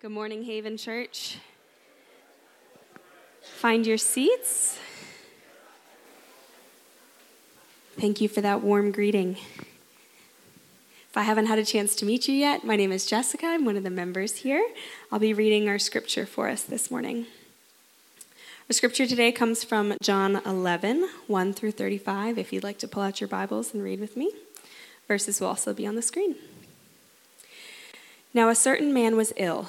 Good morning, Haven Church. Find your seats. Thank you for that warm greeting. If I haven't had a chance to meet you yet, my name is Jessica. I'm one of the members here. I'll be reading our scripture for us this morning. Our scripture today comes from John 11, 1 through 35, if you'd like to pull out your Bibles and read with me. Verses will also be on the screen. Now, a certain man was ill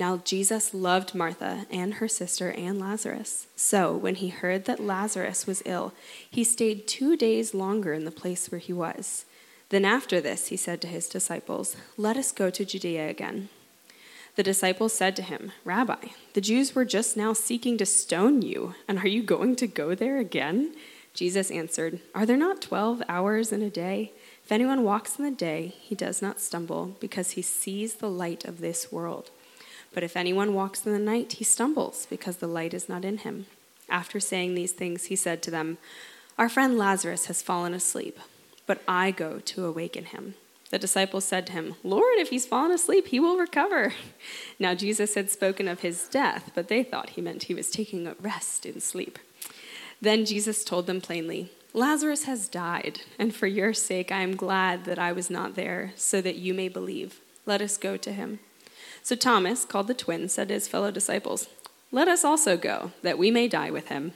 Now Jesus loved Martha and her sister and Lazarus. So when he heard that Lazarus was ill, he stayed two days longer in the place where he was. Then after this, he said to his disciples, Let us go to Judea again. The disciples said to him, Rabbi, the Jews were just now seeking to stone you, and are you going to go there again? Jesus answered, Are there not twelve hours in a day? If anyone walks in the day, he does not stumble, because he sees the light of this world. But if anyone walks in the night, he stumbles, because the light is not in him. After saying these things, he said to them, Our friend Lazarus has fallen asleep, but I go to awaken him. The disciples said to him, Lord, if he's fallen asleep, he will recover. Now Jesus had spoken of his death, but they thought he meant he was taking a rest in sleep. Then Jesus told them plainly, Lazarus has died, and for your sake I am glad that I was not there, so that you may believe. Let us go to him. So Thomas, called the twin, said to his fellow disciples, Let us also go, that we may die with him.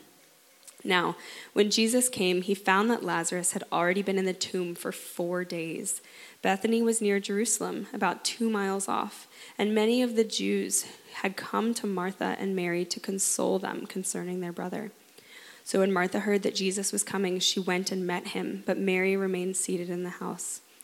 Now, when Jesus came, he found that Lazarus had already been in the tomb for four days. Bethany was near Jerusalem, about two miles off, and many of the Jews had come to Martha and Mary to console them concerning their brother. So when Martha heard that Jesus was coming, she went and met him, but Mary remained seated in the house.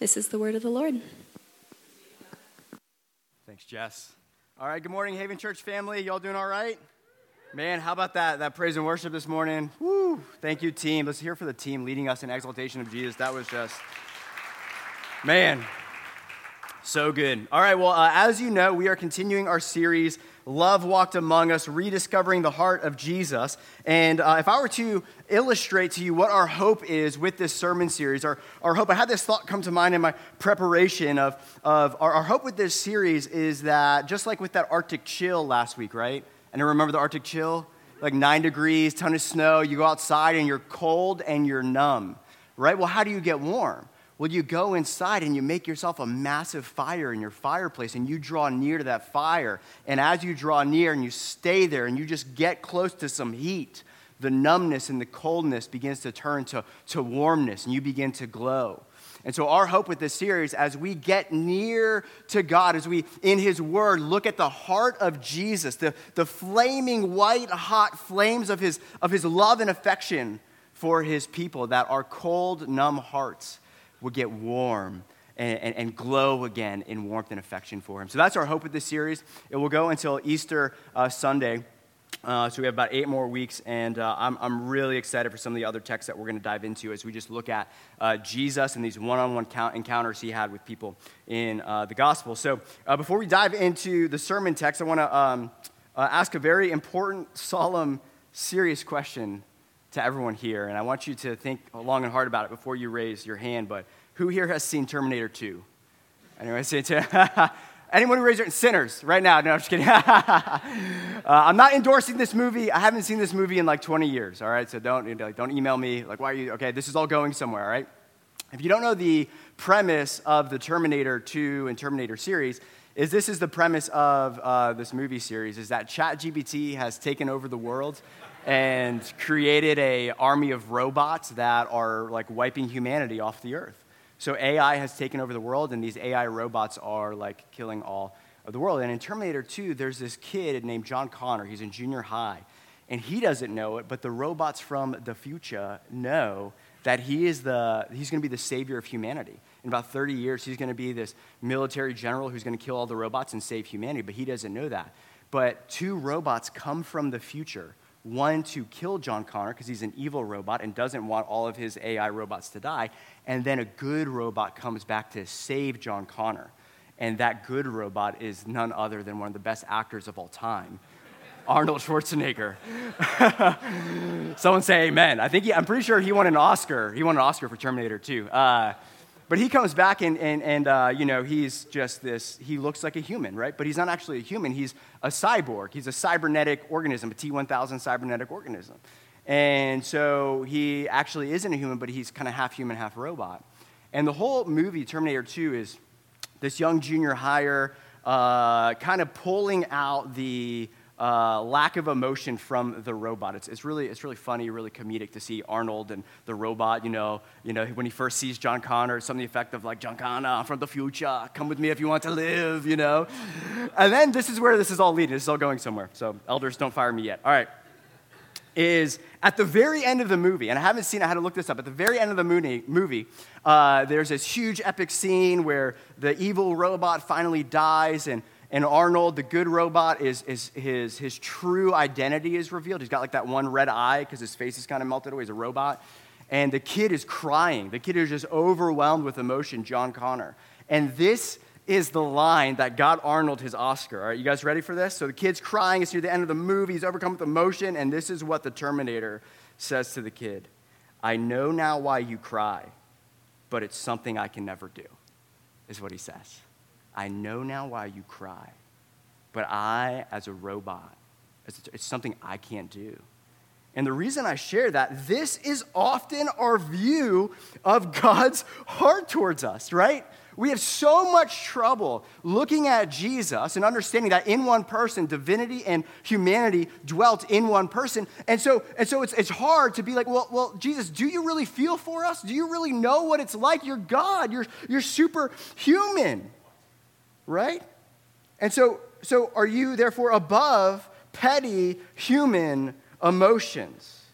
This is the word of the Lord. Thanks, Jess. All right, good morning, Haven Church family. Y'all doing all right? Man, how about that? That praise and worship this morning. Woo! Thank you, team. Let's hear for the team leading us in exaltation of Jesus. That was just, man, so good. All right, well, uh, as you know, we are continuing our series Love walked among us, rediscovering the heart of Jesus. And uh, if I were to illustrate to you what our hope is with this sermon series, our, our hope, I had this thought come to mind in my preparation of, of our, our hope with this series is that just like with that Arctic chill last week, right? And I remember the Arctic chill? Like nine degrees, ton of snow, you go outside and you're cold and you're numb, right? Well, how do you get warm? Well, you go inside and you make yourself a massive fire in your fireplace and you draw near to that fire. And as you draw near and you stay there and you just get close to some heat, the numbness and the coldness begins to turn to, to warmness and you begin to glow. And so, our hope with this series, as we get near to God, as we, in His Word, look at the heart of Jesus, the, the flaming white hot flames of his, of his love and affection for his people, that our cold, numb hearts would get warm and, and, and, glow again in warmth and affection for him. So that's our hope with this series. It will go until Easter uh, Sunday. Uh, so we have about eight more weeks, and uh, I'm, I'm really excited for some of the other texts that we're going to dive into as we just look at uh, Jesus and these one-on-one encounters he had with people in uh, the gospel. So uh, before we dive into the sermon text, I want to um, uh, ask a very important, solemn, serious question to everyone here, and I want you to think long and hard about it before you raise your hand. But who here has seen Terminator 2? Anyone say to Anyone who raised their sinners right now? No, I'm just kidding. uh, I'm not endorsing this movie. I haven't seen this movie in like 20 years. All right, so don't don't email me like why are you okay? This is all going somewhere. All right. If you don't know the premise of the Terminator 2 and Terminator series, is this is the premise of uh, this movie series is that ChatGPT has taken over the world and created a army of robots that are like wiping humanity off the earth. So AI has taken over the world, and these AI robots are like killing all of the world. And in Terminator 2, there's this kid named John Connor. He's in junior high, and he doesn't know it, but the robots from the future know that he is the he's going to be the savior of humanity. In about 30 years, he's going to be this military general who's going to kill all the robots and save humanity, but he doesn't know that. But two robots come from the future one to kill John Connor because he's an evil robot and doesn't want all of his AI robots to die. And then a good robot comes back to save John Connor. And that good robot is none other than one of the best actors of all time. Arnold Schwarzenegger. Someone say amen. I think he, I'm pretty sure he won an Oscar. He won an Oscar for Terminator 2. Uh, but he comes back and, and, and uh, you know, he's just this, he looks like a human, right? But he's not actually a human. He's a cyborg. He's a cybernetic organism, a T1000 cybernetic organism. And so he actually isn't a human, but he's kind of half human, half robot. And the whole movie, Terminator 2, is this young junior hire uh, kind of pulling out the uh, lack of emotion from the robot. It's, it's, really, it's really funny, really comedic to see Arnold and the robot, you know, you know, when he first sees John Connor, some effect of like, John Connor from the future, come with me if you want to live, you know. And then this is where this is all leading. This is all going somewhere. So elders, don't fire me yet. All right. Is at the very end of the movie, and I haven't seen, I had to look this up. At the very end of the movie, movie uh, there's this huge epic scene where the evil robot finally dies, and and Arnold, the good robot, is, is his, his true identity is revealed. He's got like that one red eye because his face is kind of melted away. He's a robot. And the kid is crying. The kid is just overwhelmed with emotion, John Connor. And this is the line that got Arnold his Oscar. All right, you guys ready for this? So the kid's crying. It's near the end of the movie. He's overcome with emotion. And this is what the Terminator says to the kid I know now why you cry, but it's something I can never do, is what he says. I know now why you cry, but I, as a robot, it's something I can't do. And the reason I share that, this is often our view of God's heart towards us, right? We have so much trouble looking at Jesus and understanding that in one person, divinity and humanity dwelt in one person. And so, and so it's, it's hard to be like, well, well, Jesus, do you really feel for us? Do you really know what it's like? You're God, you're, you're superhuman right? And so, so are you therefore above petty human emotions?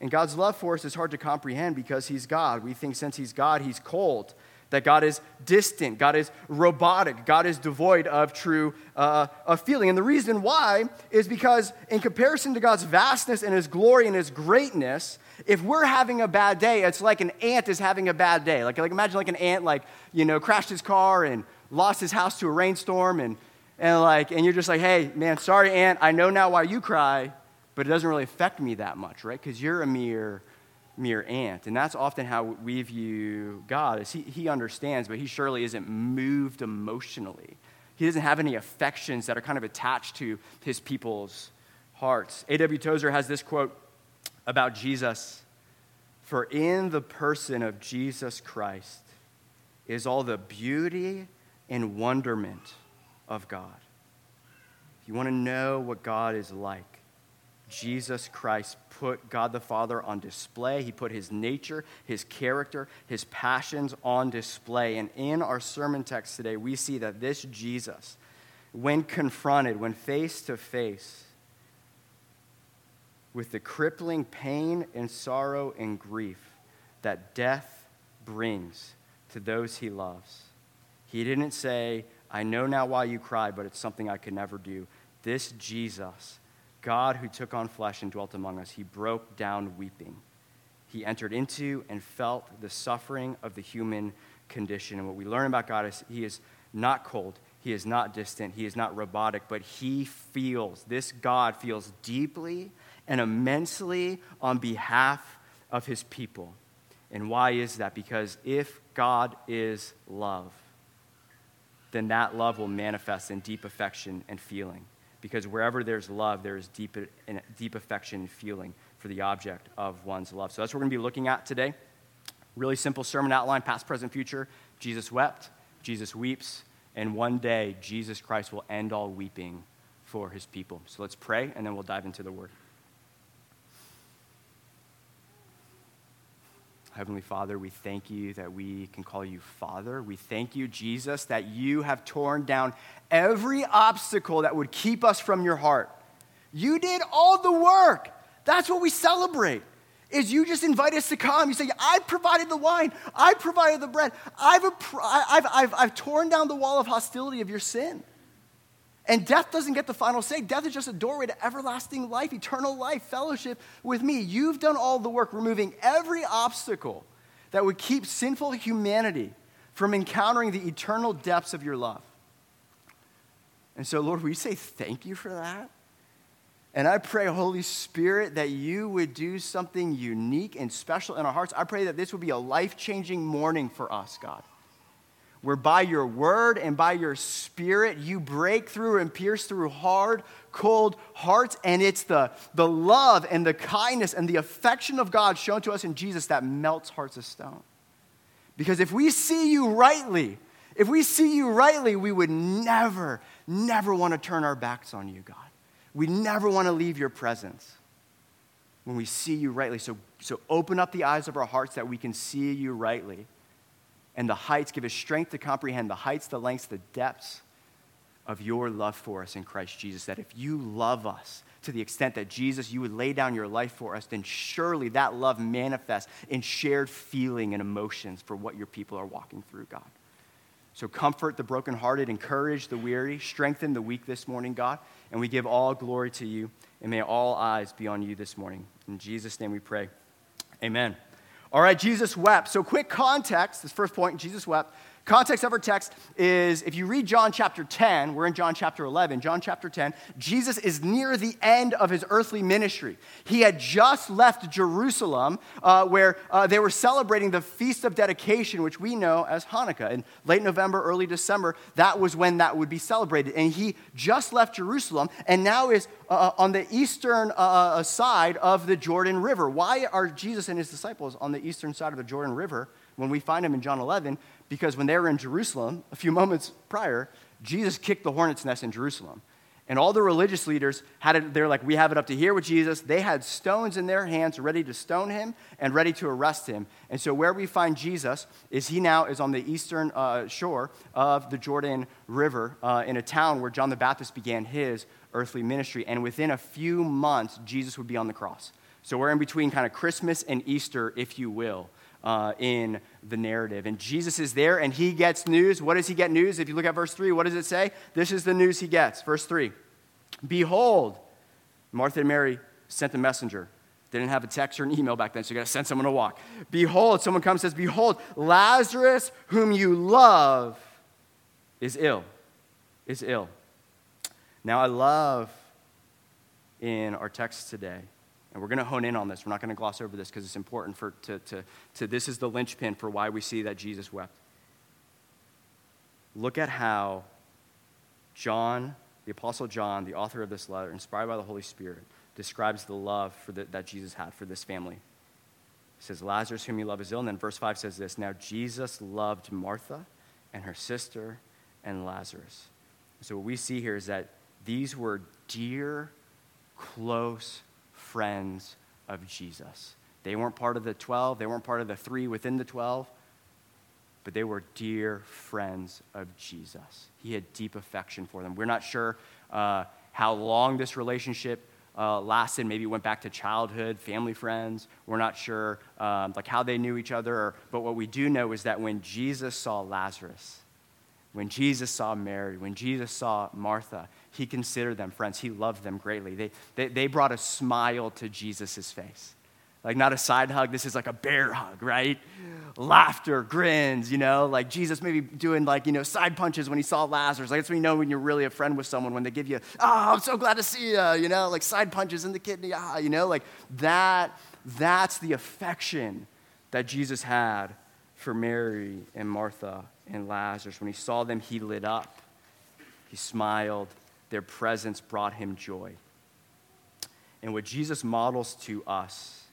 And God's love for us is hard to comprehend because He's God. We think since He's God, He's cold, that God is distant, God is robotic, God is devoid of true uh, of feeling. And the reason why is because, in comparison to God's vastness and His glory and His greatness, if we're having a bad day, it's like an ant is having a bad day. Like, like imagine like an ant, like, you know, crashed his car and lost his house to a rainstorm and, and like and you're just like hey man sorry ant i know now why you cry but it doesn't really affect me that much right? Because you're a mere mere ant. And that's often how we view god is he, he understands but he surely isn't moved emotionally. He doesn't have any affections that are kind of attached to his people's hearts. A.W. Tozer has this quote about jesus. For in the person of jesus christ is all the beauty and wonderment of God. If you want to know what God is like, Jesus Christ put God the Father on display. He put his nature, his character, his passions on display. And in our sermon text today, we see that this Jesus, when confronted, when face to face with the crippling pain and sorrow and grief that death brings to those he loves. He didn't say, I know now why you cry, but it's something I could never do. This Jesus, God who took on flesh and dwelt among us, he broke down weeping. He entered into and felt the suffering of the human condition. And what we learn about God is he is not cold, he is not distant, he is not robotic, but he feels, this God feels deeply and immensely on behalf of his people. And why is that? Because if God is love, then that love will manifest in deep affection and feeling. Because wherever there's love, there is deep, deep affection and feeling for the object of one's love. So that's what we're going to be looking at today. Really simple sermon outline past, present, future. Jesus wept, Jesus weeps, and one day Jesus Christ will end all weeping for his people. So let's pray, and then we'll dive into the word. Heavenly Father, we thank you that we can call you Father. We thank you, Jesus, that you have torn down every obstacle that would keep us from your heart. You did all the work. That's what we celebrate. Is you just invite us to come. You say, I provided the wine, I provided the bread, I've, I've, I've, I've torn down the wall of hostility of your sin. And death doesn't get the final say. Death is just a doorway to everlasting life, eternal life, fellowship with me. You've done all the work, removing every obstacle that would keep sinful humanity from encountering the eternal depths of your love. And so, Lord, we say thank you for that. And I pray, Holy Spirit, that you would do something unique and special in our hearts. I pray that this would be a life changing morning for us, God where by your word and by your spirit you break through and pierce through hard, cold hearts. And it's the, the love and the kindness and the affection of God shown to us in Jesus that melts hearts of stone. Because if we see you rightly, if we see you rightly, we would never, never want to turn our backs on you, God. We never want to leave your presence when we see you rightly. So, so open up the eyes of our hearts that we can see you rightly and the heights, give us strength to comprehend the heights, the lengths, the depths of your love for us in Christ Jesus. That if you love us to the extent that Jesus, you would lay down your life for us, then surely that love manifests in shared feeling and emotions for what your people are walking through, God. So comfort the brokenhearted, encourage the weary, strengthen the weak this morning, God, and we give all glory to you, and may all eyes be on you this morning. In Jesus' name we pray. Amen. All right, Jesus wept. So, quick context this first point Jesus wept. Context of our text is if you read John chapter 10, we're in John chapter 11, John chapter 10, Jesus is near the end of his earthly ministry. He had just left Jerusalem uh, where uh, they were celebrating the Feast of Dedication, which we know as Hanukkah. In late November, early December, that was when that would be celebrated. And he just left Jerusalem and now is uh, uh on the eastern uh, uh, side of the Jordan River. Why are Jesus and his disciples on the eastern side of the Jordan River when we find him in John 11? Because when they were in Jerusalem a few moments prior, Jesus kicked the hornet's nest in Jerusalem. And all the religious leaders had it, they're like, we have it up to here with Jesus. They had stones in their hands ready to stone him and ready to arrest him. And so, where we find Jesus is he now is on the eastern uh, shore of the Jordan River uh, in a town where John the Baptist began his earthly ministry. And within a few months, Jesus would be on the cross. So, we're in between kind of Christmas and Easter, if you will uh, in the narrative. And Jesus is there and he gets news. What does he get news? If you look at verse 3, what does it say? This is the news he gets. Verse 3 Behold, Martha and Mary sent the messenger. They didn't have a text or an email back then, so you got to send someone to walk. Behold, someone comes and says, Behold, Lazarus, whom you love, is ill. Is ill. Now, I love in our text today and we're going to hone in on this. We're not going to gloss over this because it's important for, to, to, to, this is the linchpin for why we see that Jesus wept. Look at how John, the Apostle John, the author of this letter, inspired by the Holy Spirit, describes the love the, that Jesus had for this family. He says, Lazarus, whom you love, is ill. And then verse 5 says this Now Jesus loved Martha and her sister and Lazarus. So what we see here is that these were dear, close friends of Jesus. They weren't part of the 12, they weren't part of the three within the 12, but they were dear friends of Jesus. He had deep affection for them. We're not sure uh, how long this relationship uh, lasted. Maybe it went back to childhood, family friends. We're not sure um, like how they knew each other. Or, but what we do know is that when Jesus saw Lazarus, when Jesus saw Mary, when Jesus saw Martha, he considered them friends. He loved them greatly. They, they, they brought a smile to Jesus' face. Like, not a side hug, this is like a bear hug, right? Laughter, grins, you know, like Jesus maybe doing like, you know, side punches when he saw Lazarus. Like, that's when you know when you're really a friend with someone, when they give you, oh, I'm so glad to see you, you know, like side punches in the kidney, ah, you know, like that, that's the affection that Jesus had for Mary and Martha and Lazarus. When he saw them, he lit up, he smiled, their presence brought him joy. And what Jesus models to us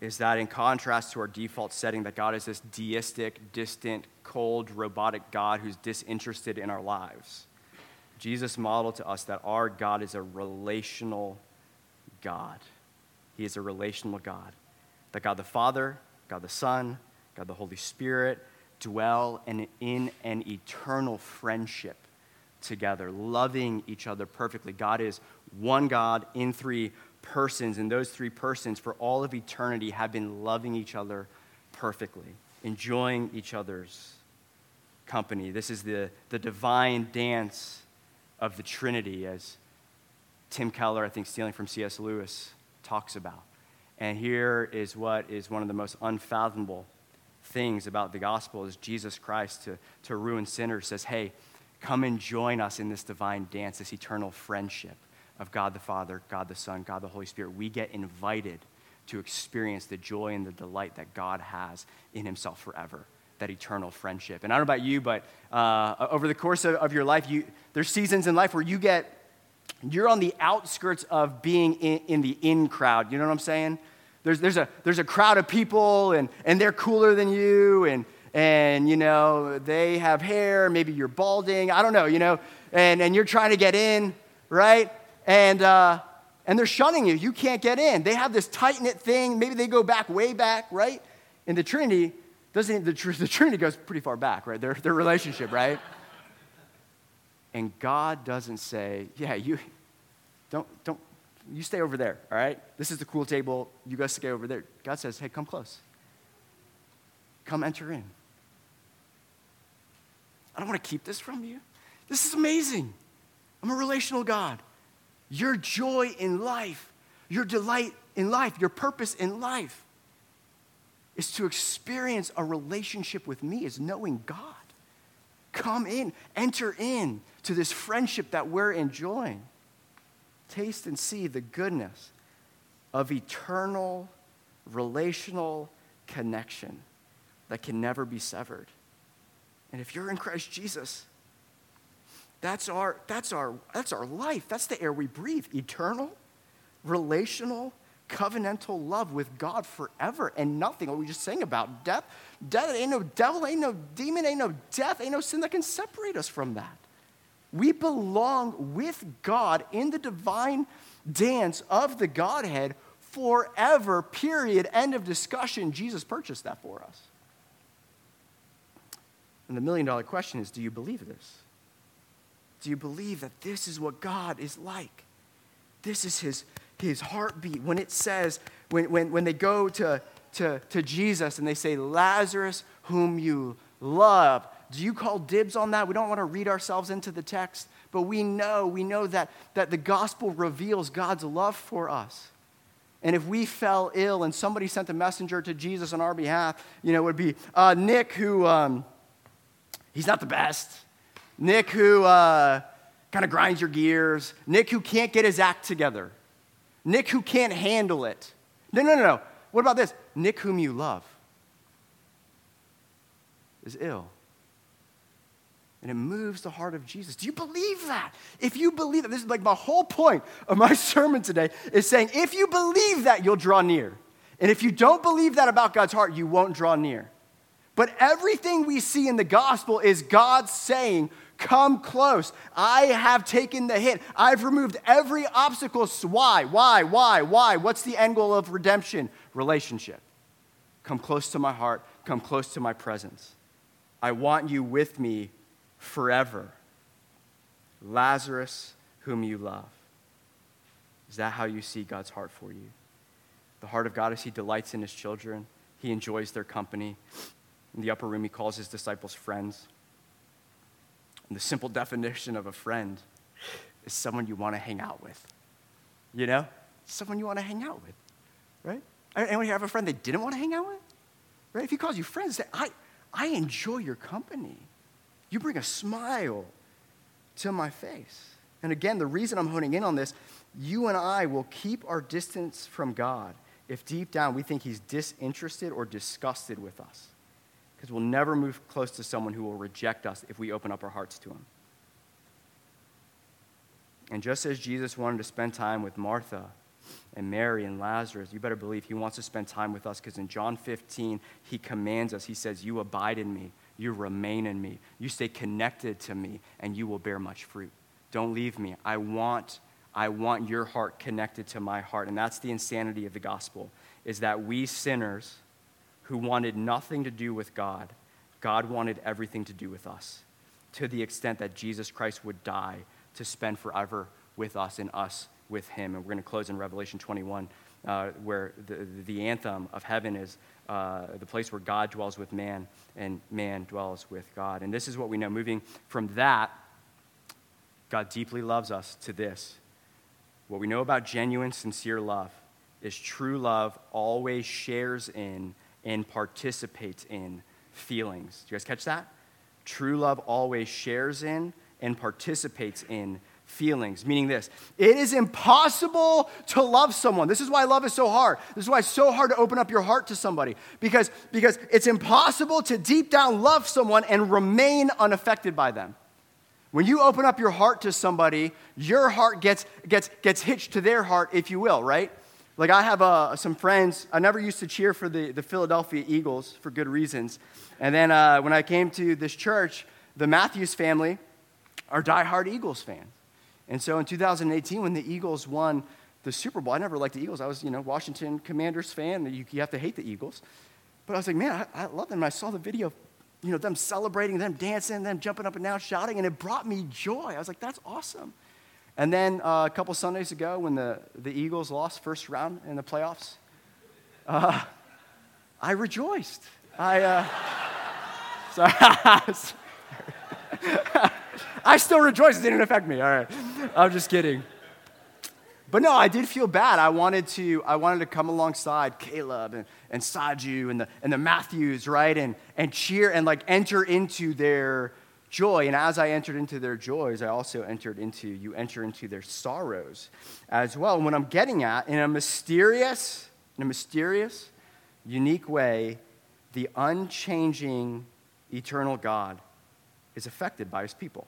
is that in contrast to our default setting, that God is this deistic, distant, cold, robotic God who's disinterested in our lives, Jesus modeled to us that our God is a relational God. He is a relational God. That God the Father, God the Son, God the Holy Spirit dwell in, in an eternal friendship together, loving each other perfectly. God is one God in three persons, and those three persons for all of eternity have been loving each other perfectly, enjoying each other's company. This is the, the divine dance of the Trinity, as Tim Keller, I think, stealing from C.S. Lewis, talks about. And here is what is one of the most unfathomable things about the gospel is Jesus Christ to, to ruin sinners says, hey, come and join us in this divine dance, this eternal friendship of God the Father, God the Son, God the Holy Spirit. We get invited to experience the joy and the delight that God has in Himself forever, that eternal friendship. And I don't know about you, but uh, over the course of, of your life, you, there's seasons in life where you get, you're on the outskirts of being in, in the in crowd. You know what I'm saying? There's, there's, a, there's a crowd of people, and, and they're cooler than you, and, and, you know, they have hair, maybe you're balding, I don't know, you know, and, and you're trying to get in, right? And, uh, and they're shunning you. You can't get in. They have this tight knit thing. Maybe they go back way back, right? In the Trinity, doesn't the, the Trinity goes pretty far back, right? Their, their relationship, right? and God doesn't say, yeah, you don't, don't, you stay over there, all right? This is the cool table. You guys stay over there. God says, hey, come close. Come enter in. I don't want to keep this from you. This is amazing. I'm a relational God. Your joy in life, your delight in life, your purpose in life is to experience a relationship with me, is knowing God. Come in, enter in to this friendship that we're enjoying. Taste and see the goodness of eternal relational connection that can never be severed. And if you're in Christ Jesus, that's our, that's our, that's our life. That's the air we breathe. Eternal, relational, covenantal love with God forever and nothing. What we just sang about death, death ain't no devil, ain't no demon, ain't no death, ain't no sin that can separate us from that. We belong with God in the divine dance of the Godhead forever, period. End of discussion. Jesus purchased that for us. And the million dollar question is do you believe this? Do you believe that this is what God is like? This is his, his heartbeat. When it says, when, when, when they go to, to, to Jesus and they say, Lazarus, whom you love, do you call dibs on that? We don't want to read ourselves into the text, but we know, we know that, that the gospel reveals God's love for us. And if we fell ill and somebody sent a messenger to Jesus on our behalf, you know, it would be uh, Nick, who, um, he's not the best. Nick, who uh, kind of grinds your gears. Nick, who can't get his act together. Nick, who can't handle it. No, no, no, no. What about this? Nick, whom you love, is ill. And it moves the heart of Jesus. Do you believe that? If you believe that, this is like my whole point of my sermon today is saying if you believe that, you'll draw near. And if you don't believe that about God's heart, you won't draw near. But everything we see in the gospel is God saying, Come close. I have taken the hit. I've removed every obstacle. Why? Why? Why? Why? What's the end goal of redemption? Relationship. Come close to my heart. Come close to my presence. I want you with me forever. Lazarus, whom you love. Is that how you see God's heart for you? The heart of God is He delights in His children, He enjoys their company. In the upper room, He calls His disciples friends. And the simple definition of a friend is someone you want to hang out with. You know? Someone you want to hang out with, right? Anyone here have a friend they didn't want to hang out with? Right? If he calls you friends, I, I enjoy your company. You bring a smile to my face. And again, the reason I'm honing in on this, you and I will keep our distance from God if deep down we think he's disinterested or disgusted with us. Because we'll never move close to someone who will reject us if we open up our hearts to him. And just as Jesus wanted to spend time with Martha and Mary and Lazarus, you better believe he wants to spend time with us because in John 15, he commands us. He says, You abide in me, you remain in me, you stay connected to me, and you will bear much fruit. Don't leave me. I want, I want your heart connected to my heart. And that's the insanity of the gospel, is that we sinners who wanted nothing to do with God, God wanted everything to do with us, to the extent that Jesus Christ would die to spend forever with us and us with him. And we're going to close in Revelation 21, uh, where the, the anthem of heaven is uh, the place where God dwells with man and man dwells with God. And this is what we know. Moving from that, God deeply loves us, to this. What we know about genuine, sincere love is true love always shares in and participates in feelings. Do you guys catch that? True love always shares in and participates in feelings, meaning this it is impossible to love someone. This is why love is so hard. This is why it's so hard to open up your heart to somebody because, because it's impossible to deep down love someone and remain unaffected by them. When you open up your heart to somebody, your heart gets, gets, gets hitched to their heart, if you will, right? Like I have uh, some friends, I never used to cheer for the, the Philadelphia Eagles for good reasons. And then uh, when I came to this church, the Matthews family are diehard Eagles fans. And so in 2018, when the Eagles won the Super Bowl, I never liked the Eagles. I was, you know, Washington Commanders fan. You, you have to hate the Eagles. But I was like, man, I, I love them. And I saw the video, you know, them celebrating, them dancing, them jumping up and down, shouting, and it brought me joy. I was like, that's awesome. And then uh, a couple Sundays ago, when the, the Eagles lost first round in the playoffs, uh, I rejoiced. I, uh, sorry. I still rejoice. It didn't affect me. All right. I'm just kidding. But no, I did feel bad. I wanted to, I wanted to come alongside Caleb and, and Saju and the, and the Matthews, right? And, and cheer and like enter into their joy. And as I entered into their joys, I also entered into, you enter into their sorrows as well. And what I'm getting at, in a mysterious, in a mysterious, unique way, the unchanging, eternal God is affected by his people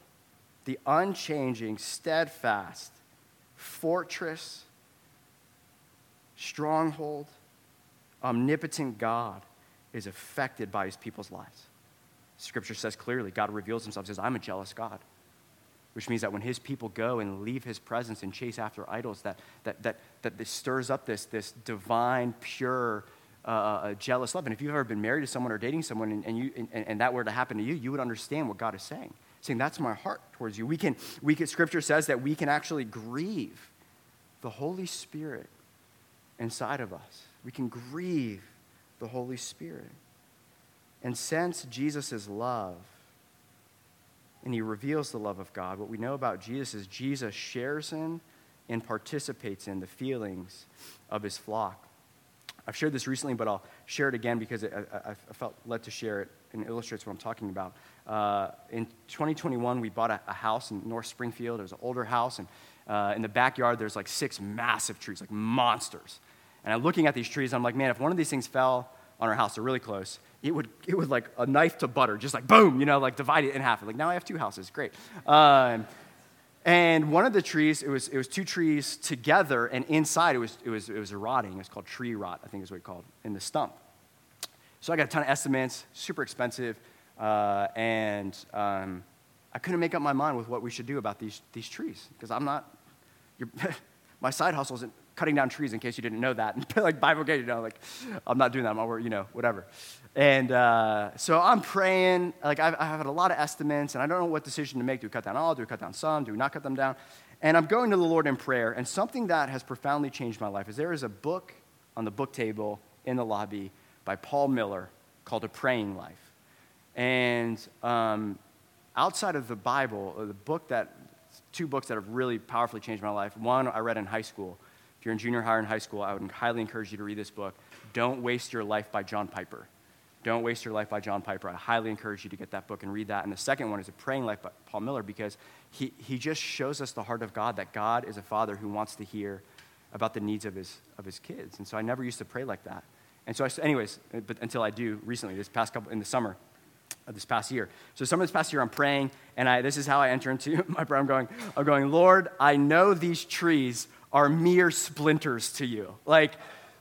the unchanging, steadfast fortress, stronghold, omnipotent God is affected by his people's lives. Scripture says clearly, God reveals himself, says, I'm a jealous God. Which means that when his people go and leave his presence and chase after idols, that, that, that, that this stirs up this, this divine, pure, uh, uh jealous love. And if you've ever been married to someone or dating someone and, and, you, and, and that were to happen to you, you would understand what God is saying saying, That's my heart towards you. We can, we can, Scripture says that we can actually grieve the Holy Spirit inside of us. We can grieve the Holy Spirit. And sense Jesus' love, and he reveals the love of God, what we know about Jesus is Jesus shares in and participates in the feelings of his flock. I've shared this recently, but I'll share it again because it, I, I, felt led to share it and it illustrates what I'm talking about. Uh, in 2021, we bought a, a, house in North Springfield. It was an older house, and uh, in the backyard, there's like six massive trees, like monsters. And I'm looking at these trees, I'm like, man, if one of these things fell on our house, they're really close, it would, it would like a knife to butter, just like boom, you know, like divide it in half. Like now I have two houses, great. Um, and one of the trees, it was, it was two trees together, and inside it was, it was, it was rotting. It was called tree rot, I think is what it's called, in the stump. So I got a ton of estimates, super expensive, uh, and um, I couldn't make up my mind with what we should do about these, these trees, because I'm not, my side hustle isn't cutting down trees in case you didn't know that. And like Bible you know, like I'm not doing that. I'm not, you know, whatever. And uh, so I'm praying. Like I've, I have a lot of estimates, and I don't know what decision to make. Do we cut down all? Do we cut down some? Do we not cut them down? And I'm going to the Lord in prayer, and something that has profoundly changed my life is there is a book on the book table in the lobby by Paul Miller called A Praying Life. And um, outside of the Bible, uh, the book that, two books that have really powerfully changed my life. One I read in high school. If you're in junior high in high school, I would highly encourage you to read this book, Don't Waste Your Life by John Piper. Don't Waste Your Life by John Piper. I highly encourage you to get that book and read that. And the second one is A Praying Life by Paul Miller because he, he just shows us the heart of God, that God is a father who wants to hear about the needs of his, of his kids. And so I never used to pray like that. And so, I, anyways, uh, but until I do recently, this past couple, in the summer, of this past year. So some of this past year, I'm praying, and I, this is how I enter into my prayer. I'm going, I'm going, Lord, I know these trees are mere splinters to you. Like,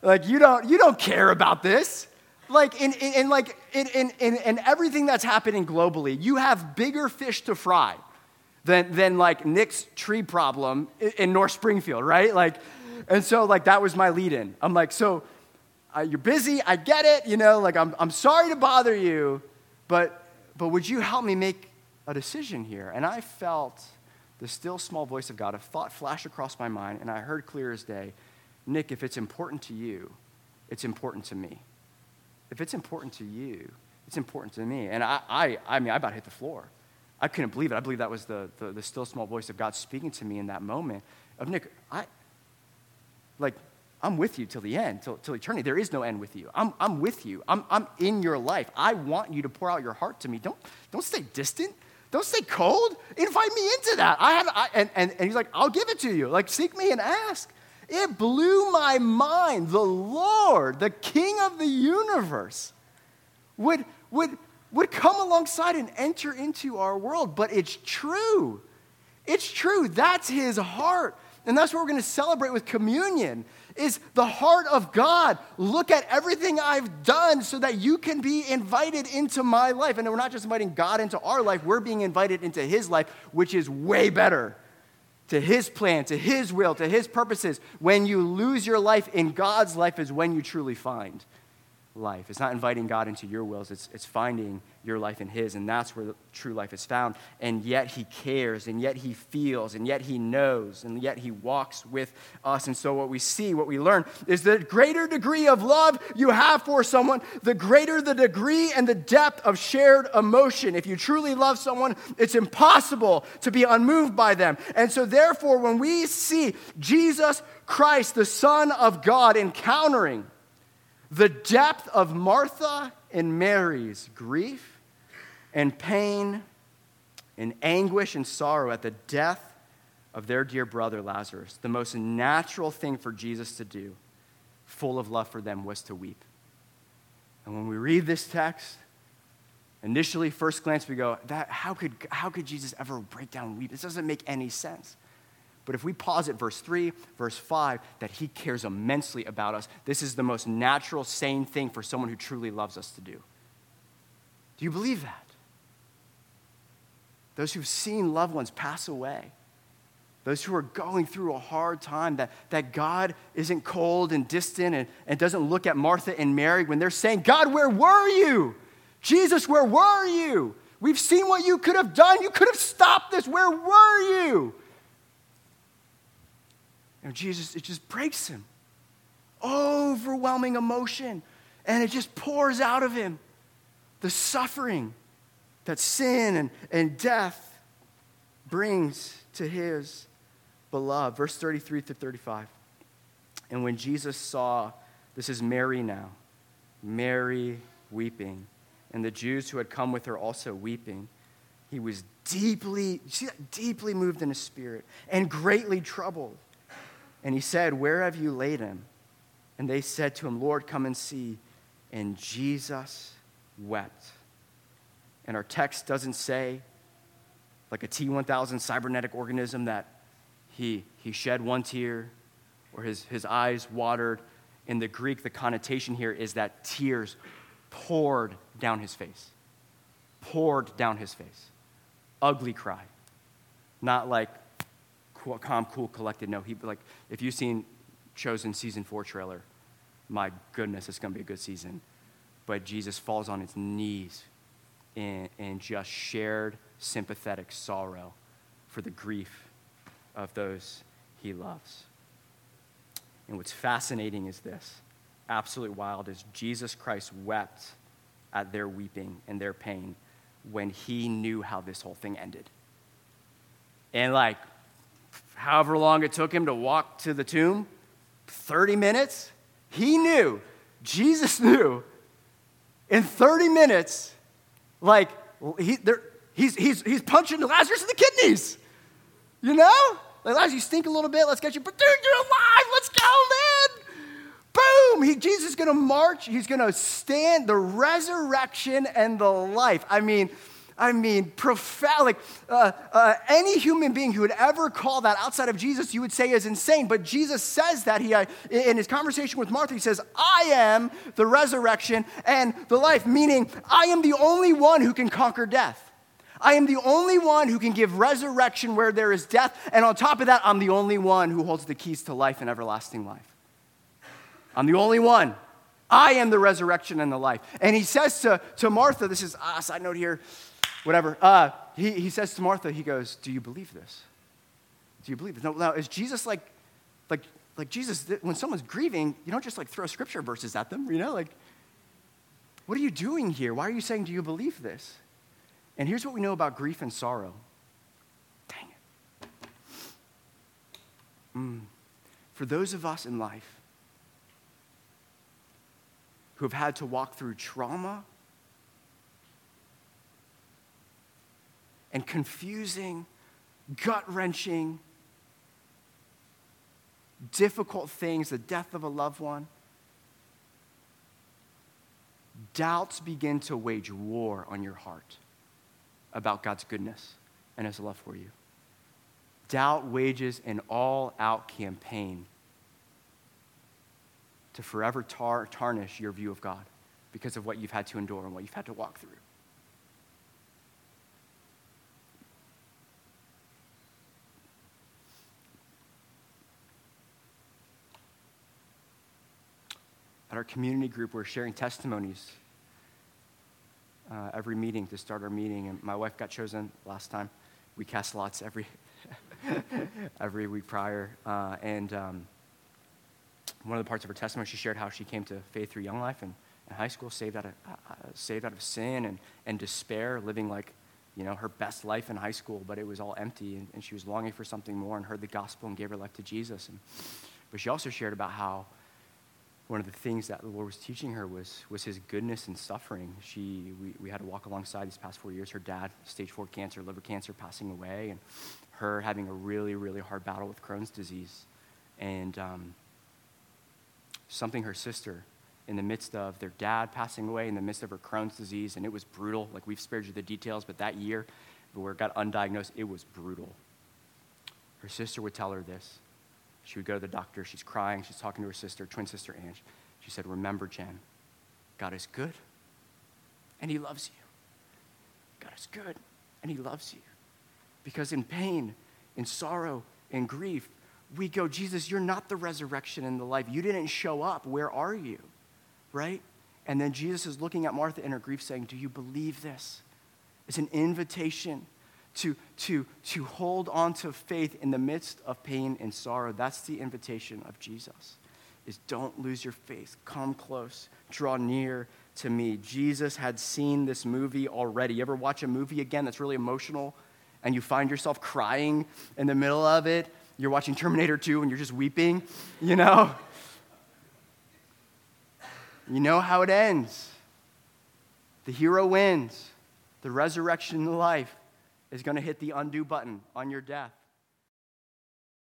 like you don't, you don't care about this. Like in, in, in like in, in, in, in everything that's happening globally, you have bigger fish to fry than, than like Nick's tree problem in, North Springfield, right? Like, and so like that was my lead in. I'm like, so uh, you're busy, I get it, you know, like I'm, I'm sorry to bother you, but, but would you help me make a decision here? And I felt the still small voice of God, a thought flash across my mind, and I heard clear as day Nick, if it's important to you, it's important to me. If it's important to you, it's important to me. And I, I, I mean, I about hit the floor. I couldn't believe it. I believe that was the, the, the still small voice of God speaking to me in that moment of Nick, I, like, I'm with you till the end, till, till eternity. There is no end with you. I'm, I'm with you. I'm, I'm in your life. I want you to pour out your heart to me. Don't, don't stay distant. Don't stay cold. Invite me into that. I had, I, and, and, and he's like, I'll give it to you. Like, seek me and ask. It blew my mind. The Lord, the King of the universe, would, would, would come alongside and enter into our world. But it's true. It's true. That's his heart. And that's what we're going to celebrate with communion is the heart of God. Look at everything I've done so that you can be invited into my life. And we're not just inviting God into our life, we're being invited into his life, which is way better. To his plan, to his will, to his purposes. When you lose your life in God's life is when you truly find life. It's not inviting God into your wills, it's, it's finding your life in His. And that's where the true life is found. And yet He cares, and yet He feels, and yet He knows, and yet He walks with us. And so, what we see, what we learn, is the greater degree of love you have for someone, the greater the degree and the depth of shared emotion. If you truly love someone, it's impossible to be unmoved by them. And so, therefore, when we see Jesus Christ, the Son of God, encountering the depth of Martha and Mary's grief and pain and anguish and sorrow at the death of their dear brother Lazarus, the most natural thing for Jesus to do, full of love for them, was to weep. And when we read this text, initially, first glance, we go, that, how, could, how could Jesus ever break down and weep? This doesn't make any sense. But if we pause at verse 3, verse 5, that he cares immensely about us, this is the most natural, sane thing for someone who truly loves us to do. Do you believe that? Those who've seen loved ones pass away, those who are going through a hard time, that, that God isn't cold and distant and, and doesn't look at Martha and Mary when they're saying, God, where were you? Jesus, where were you? We've seen what you could have done. You could have stopped this. Where were you? Jesus, it just breaks him. Overwhelming emotion. And it just pours out of him the suffering that sin and, and death brings to his beloved. Verse 33 to 35. And when Jesus saw, this is Mary now, Mary weeping, and the Jews who had come with her also weeping, he was deeply, deeply moved in his spirit and greatly troubled. And he said, Where have you laid him? And they said to him, Lord, come and see. And Jesus wept. And our text doesn't say, like a T 1000 cybernetic organism, that he, he shed one tear or his, his eyes watered. In the Greek, the connotation here is that tears poured down his face. Poured down his face. Ugly cry. Not like calm, cool, collected. No, he like if you've seen Chosen season four trailer, my goodness, it's going to be a good season. But Jesus falls on his knees and, in just shared sympathetic sorrow for the grief of those he loves. And what's fascinating is this absolutely wild is Jesus Christ wept at their weeping and their pain when he knew how this whole thing ended. And like, however long it took him to walk to the tomb 30 minutes he knew, Jesus knew, in 30 minutes, like, he, he's, he's, he's punching Lazarus in the kidneys. You know? Like, Lazarus, you stink a little bit. Let's get you. But dude, you're alive. Let's go, man. Boom. He, Jesus is to march. He's to stand the resurrection and the life. I mean, I mean, profound. Like uh, uh, any human being who would ever call that outside of Jesus, you would say is insane. But Jesus says that he, uh, in his conversation with Martha, he says, "I am the resurrection and the life," meaning I am the only one who can conquer death. I am the only one who can give resurrection where there is death, and on top of that, I'm the only one who holds the keys to life and everlasting life. I'm the only one. I am the resurrection and the life. And he says to, to Martha, this is a side note here, whatever. Uh, he, he says to Martha, he goes, Do you believe this? Do you believe this? No, now, is Jesus like, like, like Jesus, when someone's grieving, you don't just like throw scripture verses at them, you know? Like, what are you doing here? Why are you saying, Do you believe this? And here's what we know about grief and sorrow. Dang it. Mm. For those of us in life who have had to walk through trauma and confusing, gut wrenching, difficult things, the death of a loved one, doubts begin to wage war on your heart about God's goodness and his love for you. Doubt wages an all out campaign to forever tar- tarnish your view of God because of what you've had to endure and what you've had to walk through. At our community group, we're sharing testimonies uh, every meeting to start our meeting. And my wife got chosen last time. We cast lots every, every week prior. Uh, and um, one of the parts of her testimony, she shared how she came to faith through Young Life and in high school, saved out of, uh, uh, saved out of sin and, and despair, living like you know, her best life in high school, but it was all empty, and, and, she was longing for something more and heard the gospel and gave her life to Jesus. And, but she also shared about how one of the things that the Lord was teaching her was, was his goodness and suffering. She, we, we had to walk alongside these past four years. Her dad, stage four cancer, liver cancer, passing away, and her having a really, really hard battle with Crohn's disease. And um, something her sister, in the midst of their dad passing away, in the midst of her Crohn's disease, and it was brutal. Like we've spared you the details, but that year, where it got undiagnosed, it was brutal. Her sister would tell her this she would go to the doctor. She's crying. She's talking to her sister, twin sister Ange. She said, Remember, Jen, God is good and He loves you. God is good and He loves you. Because in pain, in sorrow, in grief, we go, Jesus, you're not the resurrection and the life. You didn't show up. Where are you? Right? And then Jesus is looking at Martha in her grief saying, Do you believe this? It's an invitation to, to, to hold on to faith in the midst of pain and sorrow. That's the invitation of Jesus. Is don't lose your faith. Come close. Draw near to me. Jesus had seen this movie already. You ever watch a movie again that's really emotional and you find yourself crying in the middle of it? You're watching Terminator 2 and you're just weeping, you know? You know how it ends. The hero wins, the resurrection, the life is going to hit the undo button on your death.